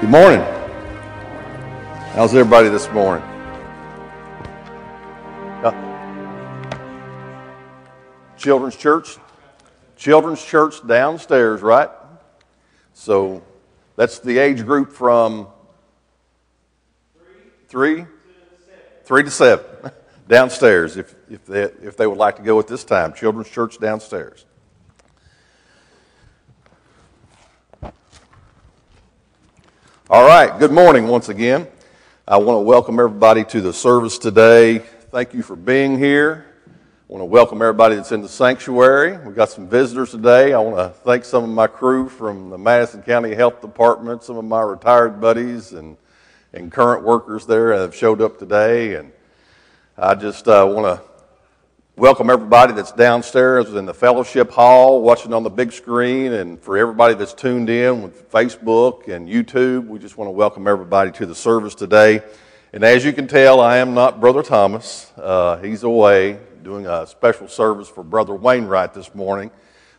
Good morning. How's everybody this morning? Uh, Children's church? Children's church downstairs, right? So that's the age group from three, three to seven, downstairs. If if they if they would like to go at this time, Children's church downstairs. All right, good morning once again. I want to welcome everybody to the service today. Thank you for being here. I want to welcome everybody that's in the sanctuary. We've got some visitors today. I want to thank some of my crew from the Madison County Health Department, some of my retired buddies and, and current workers there have showed up today. And I just uh, want to welcome everybody that's downstairs in the fellowship hall watching on the big screen and for everybody that's tuned in with facebook and youtube we just want to welcome everybody to the service today. And as you can tell i am not brother thomas. Uh, he's away doing a special service for brother wainwright this morning.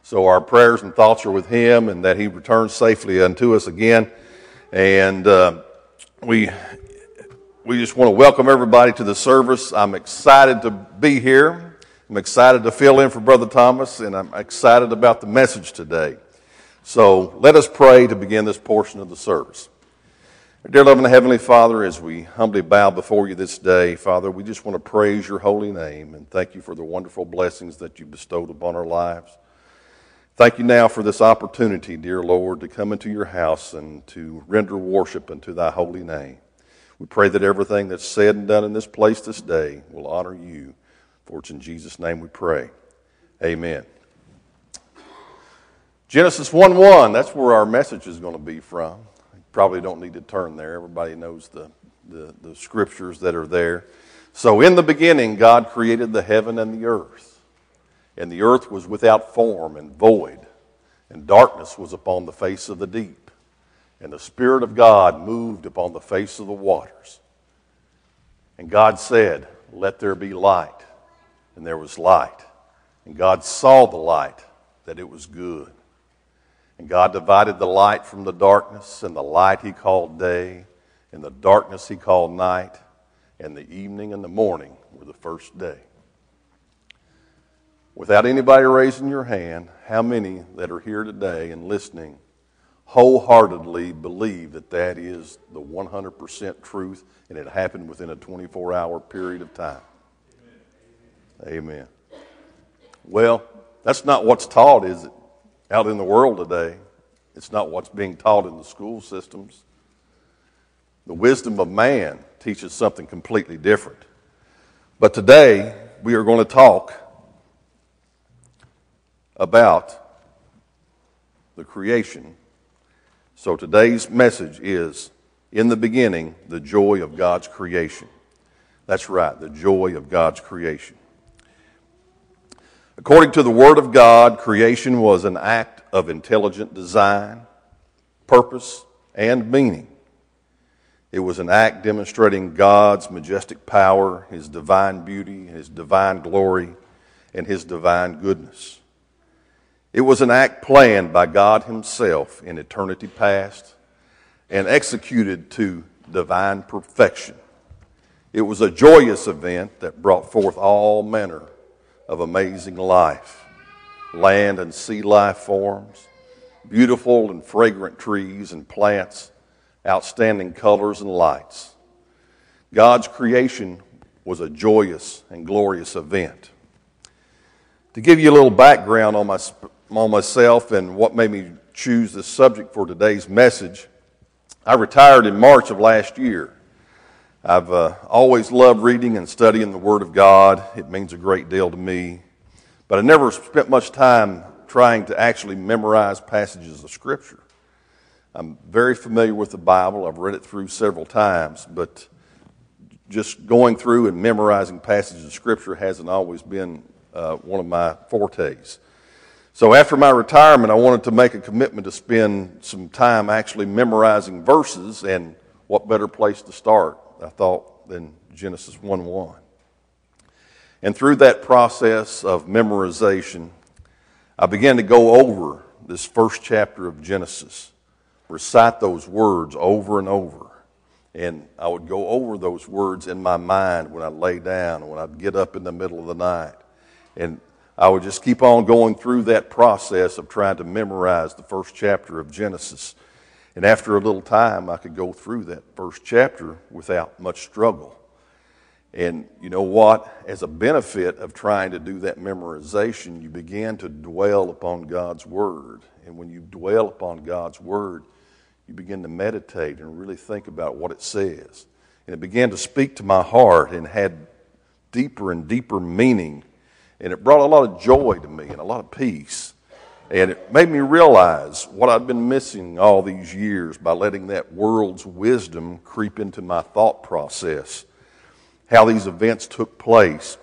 So our prayers and thoughts are with him and that he returns safely unto us again. And uh, we we just want to welcome everybody to the service. I'm excited to be here I'm excited to fill in for Brother Thomas, and I'm excited about the message today. So let us pray to begin this portion of the service. Dear loving Heavenly Father, as we humbly bow before you this day, Father, we just want to praise your holy name and thank you for the wonderful blessings that you bestowed upon our lives. Thank you now for this opportunity, dear Lord, to come into your house and to render worship unto thy holy name. We pray that everything that's said and done in this place this day will honor you for it's in Jesus' name we pray. Amen. Genesis 1 1, that's where our message is going to be from. You probably don't need to turn there. Everybody knows the, the, the scriptures that are there. So, in the beginning, God created the heaven and the earth. And the earth was without form and void, and darkness was upon the face of the deep. And the Spirit of God moved upon the face of the waters. And God said, Let there be light and there was light. And God saw the light, that it was good. And God divided the light from the darkness, and the light he called day, and the darkness he called night, and the evening and the morning were the first day. Without anybody raising your hand, how many that are here today and listening wholeheartedly believe that that is the 100% truth and it happened within a 24 hour period of time? Amen. Well, that's not what's taught, is it? Out in the world today. It's not what's being taught in the school systems. The wisdom of man teaches something completely different. But today, we are going to talk about the creation. So today's message is In the beginning, the joy of God's creation. That's right, the joy of God's creation. According to the Word of God, creation was an act of intelligent design, purpose, and meaning. It was an act demonstrating God's majestic power, His divine beauty, His divine glory, and His divine goodness. It was an act planned by God Himself in eternity past and executed to divine perfection. It was a joyous event that brought forth all manner of amazing life land and sea life forms, beautiful and fragrant trees and plants, outstanding colors and lights. God's creation was a joyous and glorious event. To give you a little background on, my, on myself and what made me choose this subject for today's message, I retired in March of last year. I've uh, always loved reading and studying the Word of God. It means a great deal to me. But I never spent much time trying to actually memorize passages of Scripture. I'm very familiar with the Bible. I've read it through several times, but just going through and memorizing passages of Scripture hasn't always been uh, one of my fortes. So after my retirement, I wanted to make a commitment to spend some time actually memorizing verses, and what better place to start I thought, than Genesis 1 1. And through that process of memorization, I began to go over this first chapter of Genesis recite those words over and over. And I would go over those words in my mind when I lay down, when I'd get up in the middle of the night. And I would just keep on going through that process of trying to memorize the first chapter of Genesis. And after a little time, I could go through that first chapter without much struggle. And you know what? As a benefit of trying to do that memorization, you begin to dwell upon God's Word. And when you dwell upon God's Word, you begin to meditate and really think about what it says. And it began to speak to my heart and had deeper and deeper meaning. And it brought a lot of joy to me and a lot of peace. And it made me realize what I'd been missing all these years by letting that world's wisdom creep into my thought process how these events took place,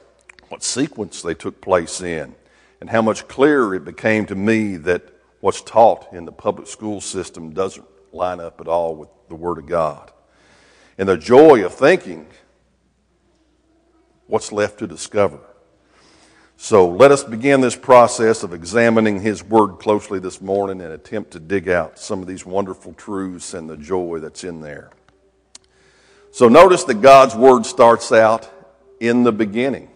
what sequence they took place in, and how much clearer it became to me that what's taught in the public school system doesn't line up at all with the Word of God. And the joy of thinking what's left to discover. So let us begin this process of examining His Word closely this morning and attempt to dig out some of these wonderful truths and the joy that's in there. So notice that God's word starts out in the beginning.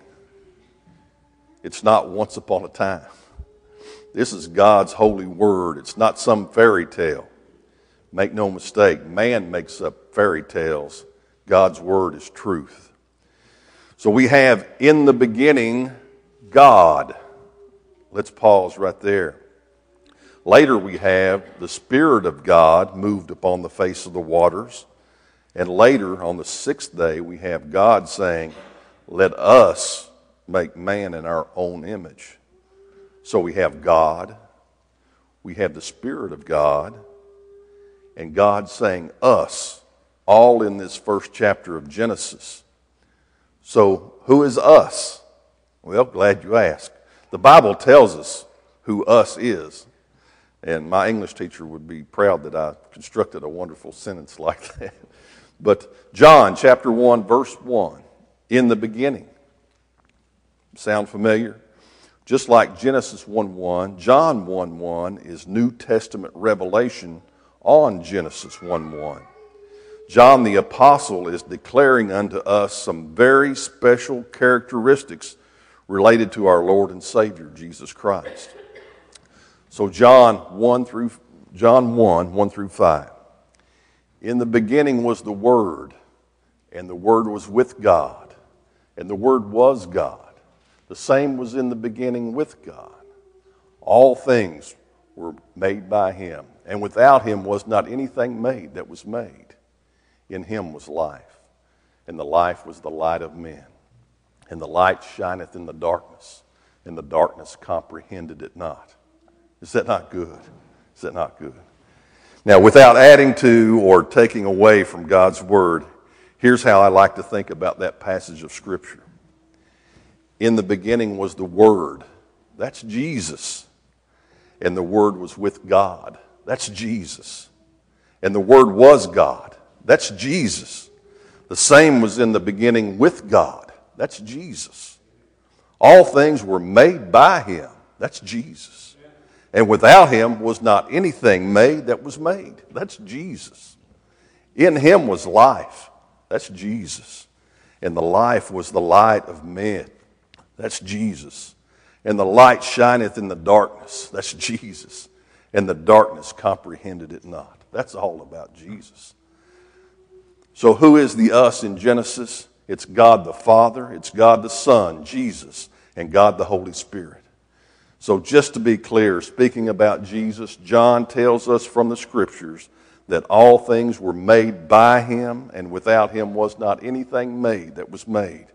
It's not once upon a time. This is God's holy word. It's not some fairy tale. Make no mistake, man makes up fairy tales. God's word is truth. So we have in the beginning God. Let's pause right there. Later we have the Spirit of God moved upon the face of the waters. And later, on the sixth day, we have God saying, Let us make man in our own image. So we have God, we have the Spirit of God, and God saying, Us, all in this first chapter of Genesis. So, who is us? Well, glad you asked. The Bible tells us who us is. And my English teacher would be proud that I constructed a wonderful sentence like that. But John chapter 1, verse 1, in the beginning. Sound familiar? Just like Genesis 1 1, John 1 1 is New Testament revelation on Genesis 1 1. John the Apostle is declaring unto us some very special characteristics related to our Lord and Savior, Jesus Christ. So John 1 through John 1, 1 through 5. In the beginning was the Word, and the Word was with God, and the Word was God. The same was in the beginning with God. All things were made by Him, and without Him was not anything made that was made. In Him was life, and the life was the light of men. And the light shineth in the darkness, and the darkness comprehended it not. Is that not good? Is that not good? Now, without adding to or taking away from God's Word, here's how I like to think about that passage of Scripture. In the beginning was the Word. That's Jesus. And the Word was with God. That's Jesus. And the Word was God. That's Jesus. The same was in the beginning with God. That's Jesus. All things were made by Him. That's Jesus. And without him was not anything made that was made. That's Jesus. In him was life. That's Jesus. And the life was the light of men. That's Jesus. And the light shineth in the darkness. That's Jesus. And the darkness comprehended it not. That's all about Jesus. So, who is the us in Genesis? It's God the Father, it's God the Son, Jesus, and God the Holy Spirit. So, just to be clear, speaking about Jesus, John tells us from the scriptures that all things were made by him, and without him was not anything made that was made.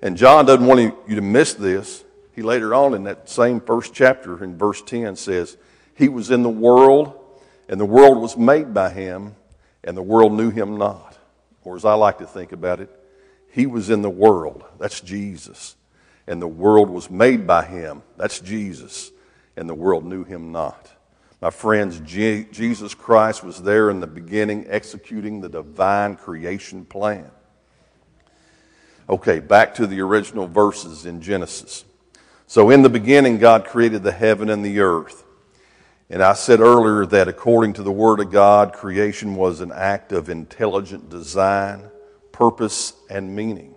And John doesn't want you to miss this. He later on in that same first chapter, in verse 10, says, He was in the world, and the world was made by him, and the world knew him not. Or as I like to think about it, He was in the world. That's Jesus and the world was made by him. That's Jesus, and the world knew him not. My friends, Je- Jesus Christ was there in the beginning executing the divine creation plan. Okay, back to the original verses in Genesis. So, in the beginning, God created the heaven and the earth. And I said earlier that according to the Word of God, creation was an act of intelligent design, purpose, and meaning.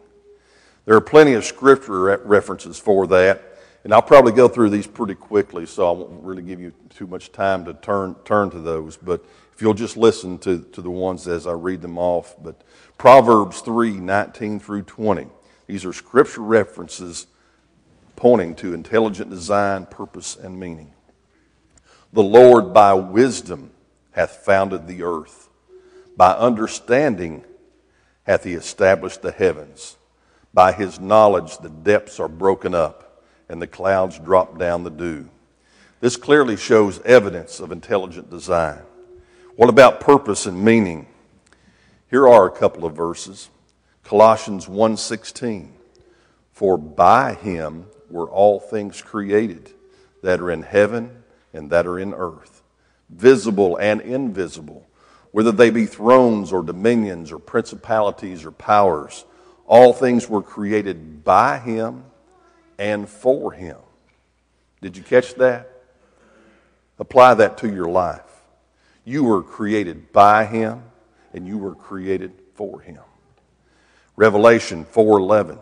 There are plenty of scripture references for that, and I'll probably go through these pretty quickly, so I won't really give you too much time to turn, turn to those. But if you'll just listen to, to the ones as I read them off. But Proverbs 3 19 through 20. These are scripture references pointing to intelligent design, purpose, and meaning. The Lord by wisdom hath founded the earth, by understanding hath he established the heavens. By his knowledge the depths are broken up, and the clouds drop down the dew. This clearly shows evidence of intelligent design. What about purpose and meaning? Here are a couple of verses. Colossians 1:16 For by him were all things created that are in heaven and that are in earth, visible and invisible, whether they be thrones or dominions or principalities or powers, all things were created by him and for him. Did you catch that? Apply that to your life. You were created by him and you were created for him. Revelation 4:11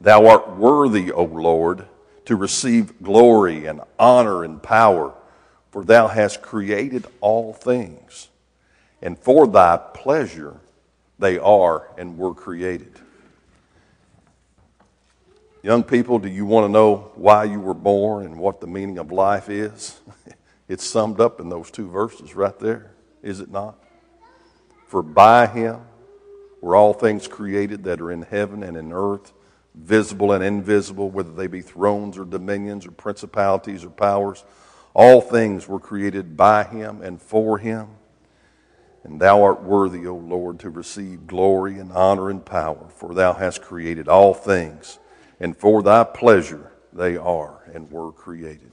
Thou art worthy, O Lord, to receive glory and honor and power, for thou hast created all things, and for thy pleasure they are and were created. Young people, do you want to know why you were born and what the meaning of life is? It's summed up in those two verses right there, is it not? For by him were all things created that are in heaven and in earth visible and invisible, whether they be thrones or dominions or principalities or powers. All things were created by him and for him. And thou art worthy, O Lord, to receive glory and honor and power, for thou hast created all things, and for thy pleasure they are and were created.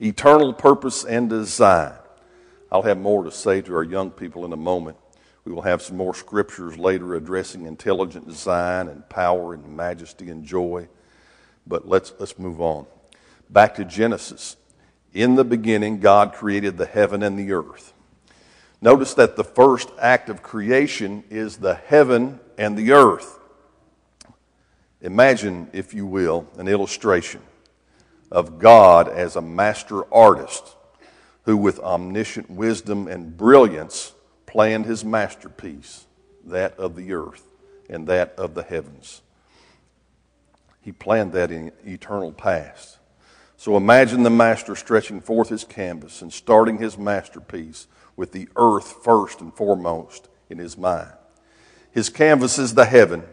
Eternal purpose and design. I'll have more to say to our young people in a moment. We will have some more scriptures later addressing intelligent design and power and majesty and joy. But let's, let's move on. Back to Genesis. In the beginning, God created the heaven and the earth. Notice that the first act of creation is the heaven and the earth. Imagine, if you will, an illustration of God as a master artist who, with omniscient wisdom and brilliance, planned his masterpiece, that of the earth and that of the heavens. He planned that in eternal past. So imagine the master stretching forth his canvas and starting his masterpiece with the earth first and foremost in his mind. His canvas is the heaven,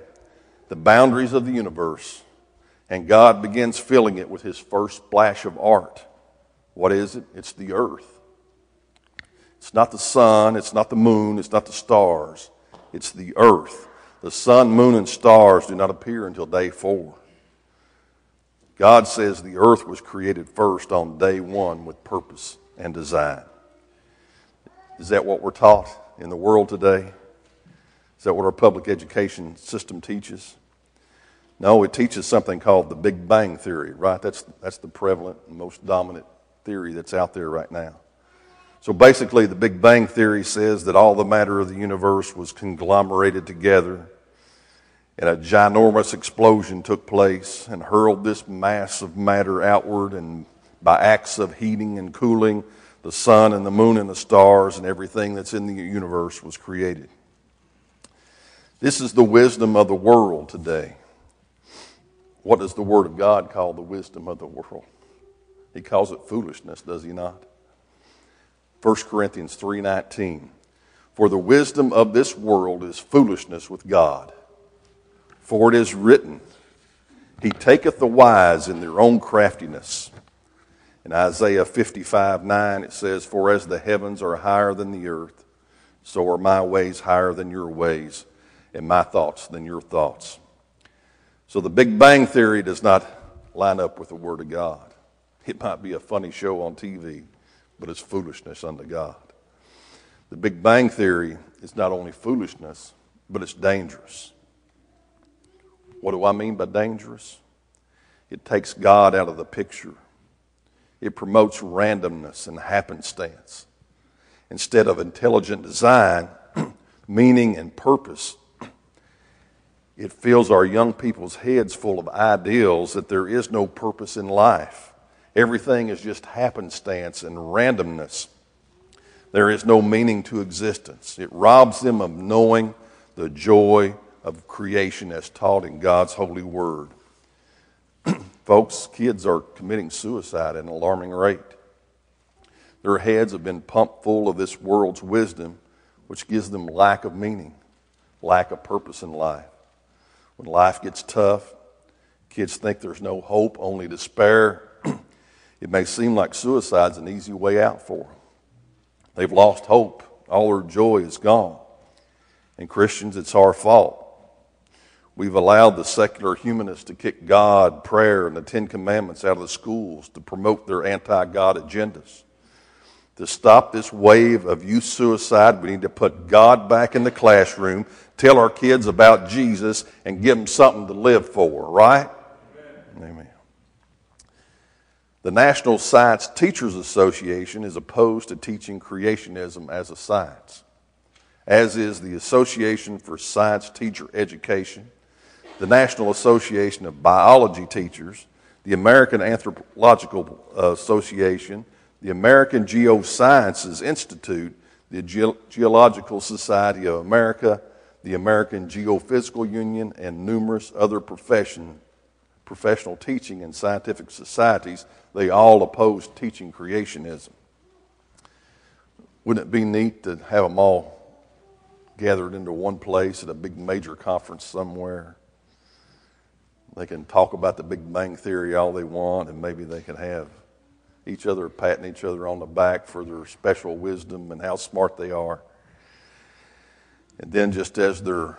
the boundaries of the universe, and God begins filling it with his first splash of art. What is it? It's the earth. It's not the sun, it's not the moon, it's not the stars, it's the earth. The sun, moon, and stars do not appear until day four. God says the earth was created first on day one with purpose and design. Is that what we're taught in the world today? Is that what our public education system teaches? No, it teaches something called the Big Bang Theory, right? That's, that's the prevalent most dominant theory that's out there right now. So basically, the Big Bang Theory says that all the matter of the universe was conglomerated together, and a ginormous explosion took place and hurled this mass of matter outward, and by acts of heating and cooling, the sun and the moon and the stars and everything that's in the universe was created. This is the wisdom of the world today. What does the Word of God call the wisdom of the world? He calls it foolishness, does he not? 1 Corinthians 3:19 For the wisdom of this world is foolishness with God. For it is written, He taketh the wise in their own craftiness. In Isaiah 55 9, it says, For as the heavens are higher than the earth, so are my ways higher than your ways, and my thoughts than your thoughts. So the Big Bang Theory does not line up with the Word of God. It might be a funny show on TV, but it's foolishness unto God. The Big Bang Theory is not only foolishness, but it's dangerous. What do I mean by dangerous? It takes God out of the picture. It promotes randomness and happenstance. Instead of intelligent design, meaning, and purpose, it fills our young people's heads full of ideals that there is no purpose in life. Everything is just happenstance and randomness. There is no meaning to existence. It robs them of knowing the joy of creation as taught in God's holy word. Folks, kids are committing suicide at an alarming rate. Their heads have been pumped full of this world's wisdom, which gives them lack of meaning, lack of purpose in life. When life gets tough, kids think there's no hope, only despair. it may seem like suicide's an easy way out for them. They've lost hope. All their joy is gone. And Christians, it's our fault. We've allowed the secular humanists to kick God, prayer, and the Ten Commandments out of the schools to promote their anti God agendas. To stop this wave of youth suicide, we need to put God back in the classroom, tell our kids about Jesus, and give them something to live for, right? Amen. Amen. The National Science Teachers Association is opposed to teaching creationism as a science, as is the Association for Science Teacher Education the National Association of Biology Teachers, the American Anthropological uh, Association, the American Geosciences Institute, the Ge- Geological Society of America, the American Geophysical Union, and numerous other profession, professional teaching and scientific societies. They all oppose teaching creationism. Wouldn't it be neat to have them all gathered into one place at a big major conference somewhere? They can talk about the Big Bang Theory all they want, and maybe they can have each other patting each other on the back for their special wisdom and how smart they are. And then, just as their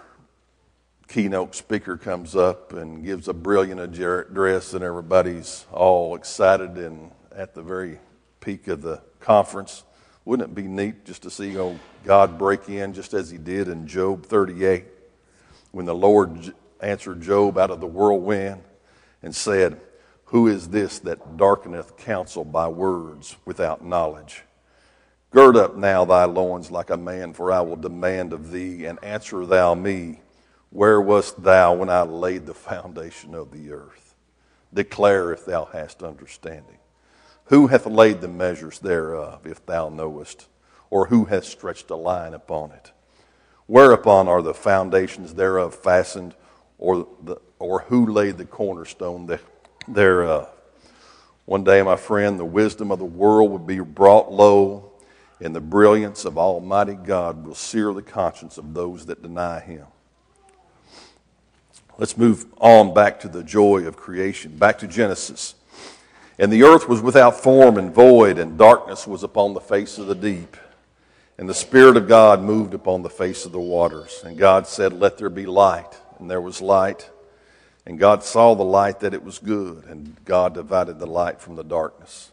keynote speaker comes up and gives a brilliant address, and everybody's all excited and at the very peak of the conference, wouldn't it be neat just to see oh, God break in just as He did in Job 38 when the Lord answered Job out of the whirlwind and said, Who is this that darkeneth counsel by words without knowledge? Gird up now thy loins like a man, for I will demand of thee, and answer thou me. Where wast thou when I laid the foundation of the earth? Declare if thou hast understanding. Who hath laid the measures thereof, if thou knowest? Or who hath stretched a line upon it? Whereupon are the foundations thereof fastened? Or, the, or who laid the cornerstone thereof. Uh, one day, my friend, the wisdom of the world will be brought low, and the brilliance of Almighty God will sear the conscience of those that deny Him. Let's move on back to the joy of creation, back to Genesis. And the earth was without form and void, and darkness was upon the face of the deep. And the Spirit of God moved upon the face of the waters. And God said, Let there be light and there was light. And God saw the light that it was good, and God divided the light from the darkness.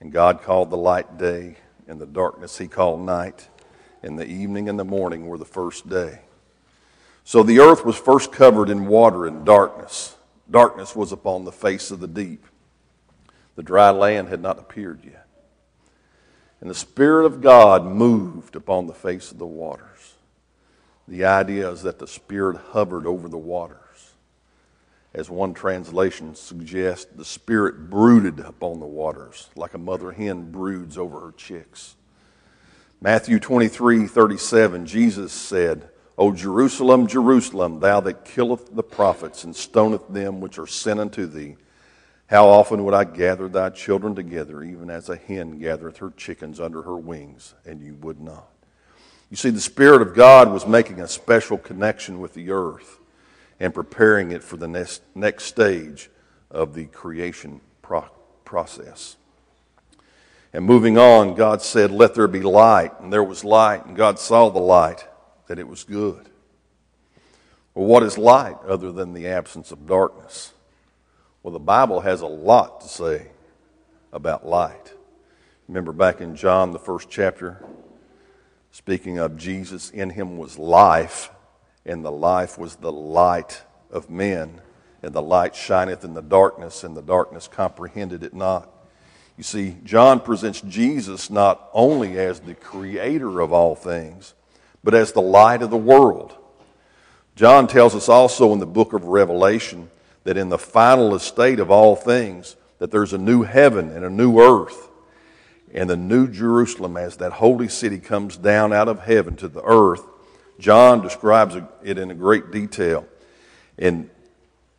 And God called the light day, and the darkness he called night, and the evening and the morning were the first day. So the earth was first covered in water and darkness. Darkness was upon the face of the deep. The dry land had not appeared yet. And the Spirit of God moved upon the face of the water. The idea is that the Spirit hovered over the waters. As one translation suggests, the Spirit brooded upon the waters like a mother hen broods over her chicks. Matthew 23 37, Jesus said, O Jerusalem, Jerusalem, thou that killeth the prophets and stoneth them which are sent unto thee, how often would I gather thy children together, even as a hen gathereth her chickens under her wings, and you would not? You see, the Spirit of God was making a special connection with the earth and preparing it for the next, next stage of the creation pro- process. And moving on, God said, Let there be light. And there was light, and God saw the light, that it was good. Well, what is light other than the absence of darkness? Well, the Bible has a lot to say about light. Remember back in John, the first chapter, Speaking of Jesus, in him was life, and the life was the light of men. And the light shineth in the darkness, and the darkness comprehended it not. You see, John presents Jesus not only as the creator of all things, but as the light of the world. John tells us also in the book of Revelation that in the final estate of all things, that there's a new heaven and a new earth. And the new Jerusalem, as that holy city comes down out of heaven to the earth, John describes it in great detail. And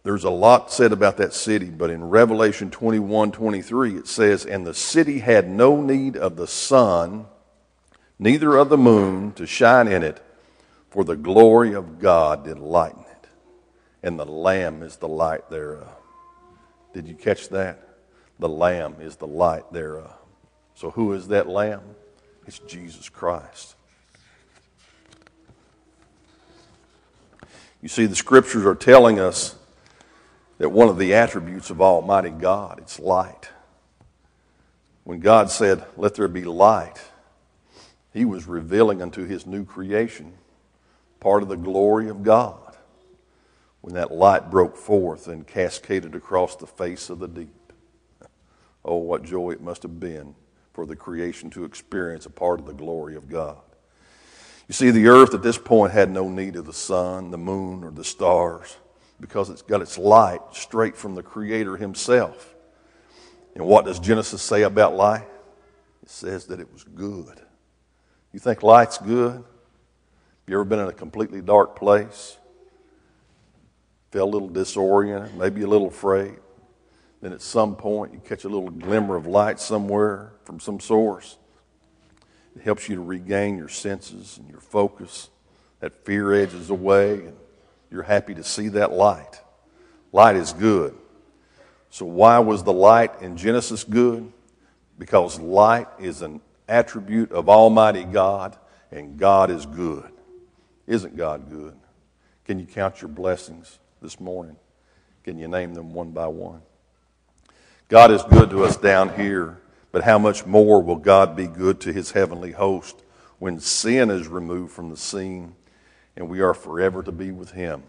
there's a lot said about that city, but in Revelation 21 23, it says, And the city had no need of the sun, neither of the moon to shine in it, for the glory of God did lighten it, and the Lamb is the light thereof. Did you catch that? The Lamb is the light thereof. So, who is that Lamb? It's Jesus Christ. You see, the scriptures are telling us that one of the attributes of Almighty God it's light. When God said, "Let there be light," He was revealing unto His new creation part of the glory of God. When that light broke forth and cascaded across the face of the deep, oh, what joy it must have been for the creation to experience a part of the glory of God. You see, the earth at this point had no need of the sun, the moon, or the stars because it's got its light straight from the Creator Himself. And what does Genesis say about light? It says that it was good. You think light's good? Have you ever been in a completely dark place? Felt a little disoriented, maybe a little afraid. Then at some point, you catch a little glimmer of light somewhere from some source. It helps you to regain your senses and your focus. That fear edges away, and you're happy to see that light. Light is good. So, why was the light in Genesis good? Because light is an attribute of Almighty God, and God is good. Isn't God good? Can you count your blessings this morning? Can you name them one by one? God is good to us down here, but how much more will God be good to his heavenly host when sin is removed from the scene and we are forever to be with Him.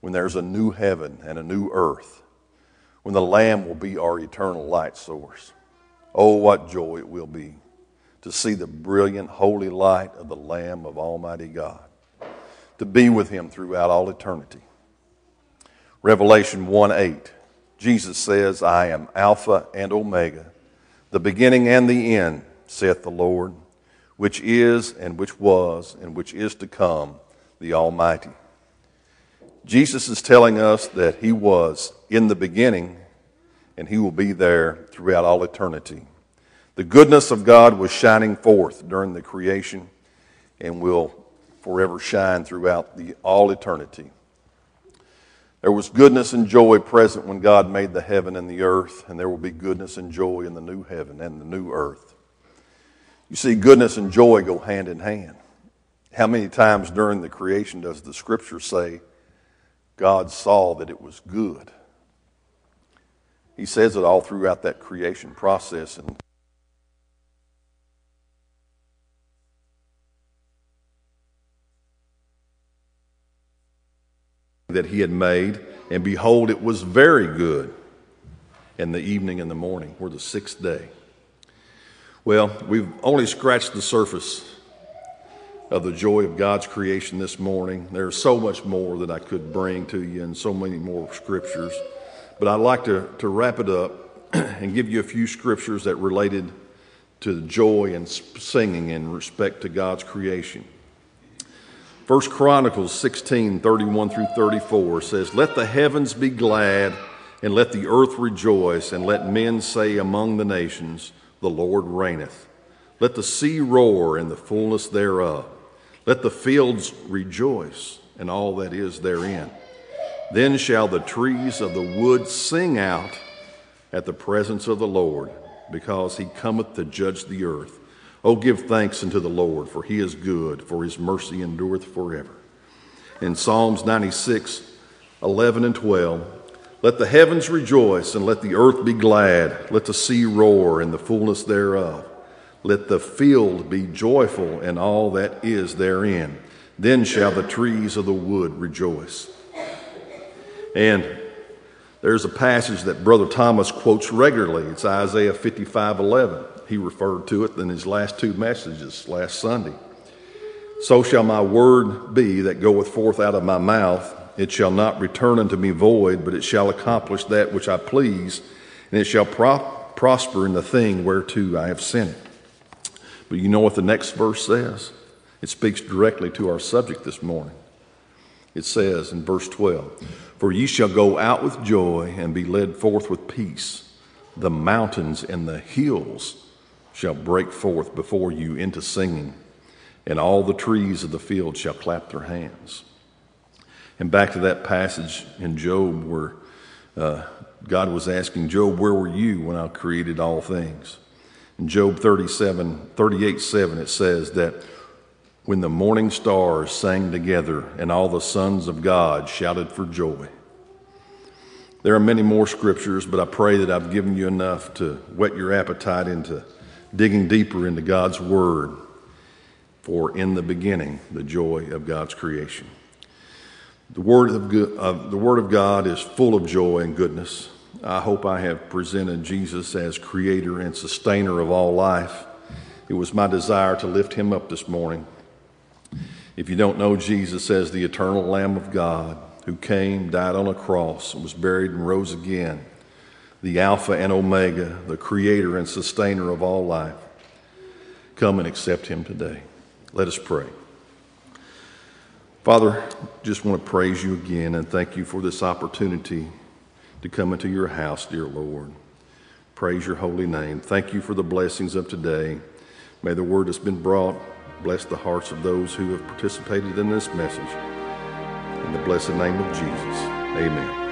When there's a new heaven and a new earth, when the Lamb will be our eternal light source. Oh, what joy it will be to see the brilliant, holy light of the Lamb of Almighty God, to be with Him throughout all eternity. Revelation 1 8, Jesus says, I am Alpha and Omega, the beginning and the end, saith the Lord which is, and which was, and which is to come, the Almighty. Jesus is telling us that He was in the beginning, and He will be there throughout all eternity. The goodness of God was shining forth during the creation and will forever shine throughout the, all eternity. There was goodness and joy present when God made the heaven and the earth, and there will be goodness and joy in the new heaven and the new earth. You see, goodness and joy go hand in hand. How many times during the creation does the scripture say, God saw that it was good? He says it all throughout that creation process. And that he had made, and behold, it was very good. And the evening and the morning were the sixth day. Well, we've only scratched the surface of the joy of God's creation this morning. There's so much more that I could bring to you and so many more scriptures. But I'd like to, to wrap it up and give you a few scriptures that related to joy and singing in respect to God's creation. First Chronicles 16, 31 through 34 says, Let the heavens be glad, and let the earth rejoice, and let men say among the nations, the Lord reigneth. Let the sea roar and the fullness thereof. Let the fields rejoice and all that is therein. Then shall the trees of the wood sing out at the presence of the Lord, because he cometh to judge the earth. Oh, give thanks unto the Lord, for he is good, for his mercy endureth forever. In Psalms 96, 11 and 12, let the heavens rejoice and let the earth be glad. Let the sea roar and the fullness thereof. Let the field be joyful and all that is therein. Then shall the trees of the wood rejoice. And There's a passage that Brother Thomas quotes regularly. It's Isaiah 55 11. He referred to it in his last two messages last Sunday. So shall my word be that goeth forth out of my mouth. It shall not return unto me void, but it shall accomplish that which I please, and it shall pro- prosper in the thing whereto I have sent it. But you know what the next verse says? It speaks directly to our subject this morning. It says in verse 12, For ye shall go out with joy and be led forth with peace. The mountains and the hills shall break forth before you into singing, and all the trees of the field shall clap their hands. And back to that passage in Job where uh, God was asking Job, Where were you when I created all things? In Job 37, 38 7, it says that when the morning stars sang together and all the sons of God shouted for joy. There are many more scriptures, but I pray that I've given you enough to whet your appetite into digging deeper into God's Word. For in the beginning, the joy of God's creation. The Word of, uh, the Word of God is full of joy and goodness. I hope I have presented Jesus as creator and sustainer of all life. It was my desire to lift him up this morning. If you don't know Jesus as the eternal Lamb of God who came, died on a cross, was buried, and rose again, the Alpha and Omega, the creator and sustainer of all life, come and accept him today. Let us pray. Father, just want to praise you again and thank you for this opportunity to come into your house, dear Lord. Praise your holy name. Thank you for the blessings of today. May the word that's been brought bless the hearts of those who have participated in this message. In the blessed name of Jesus, amen.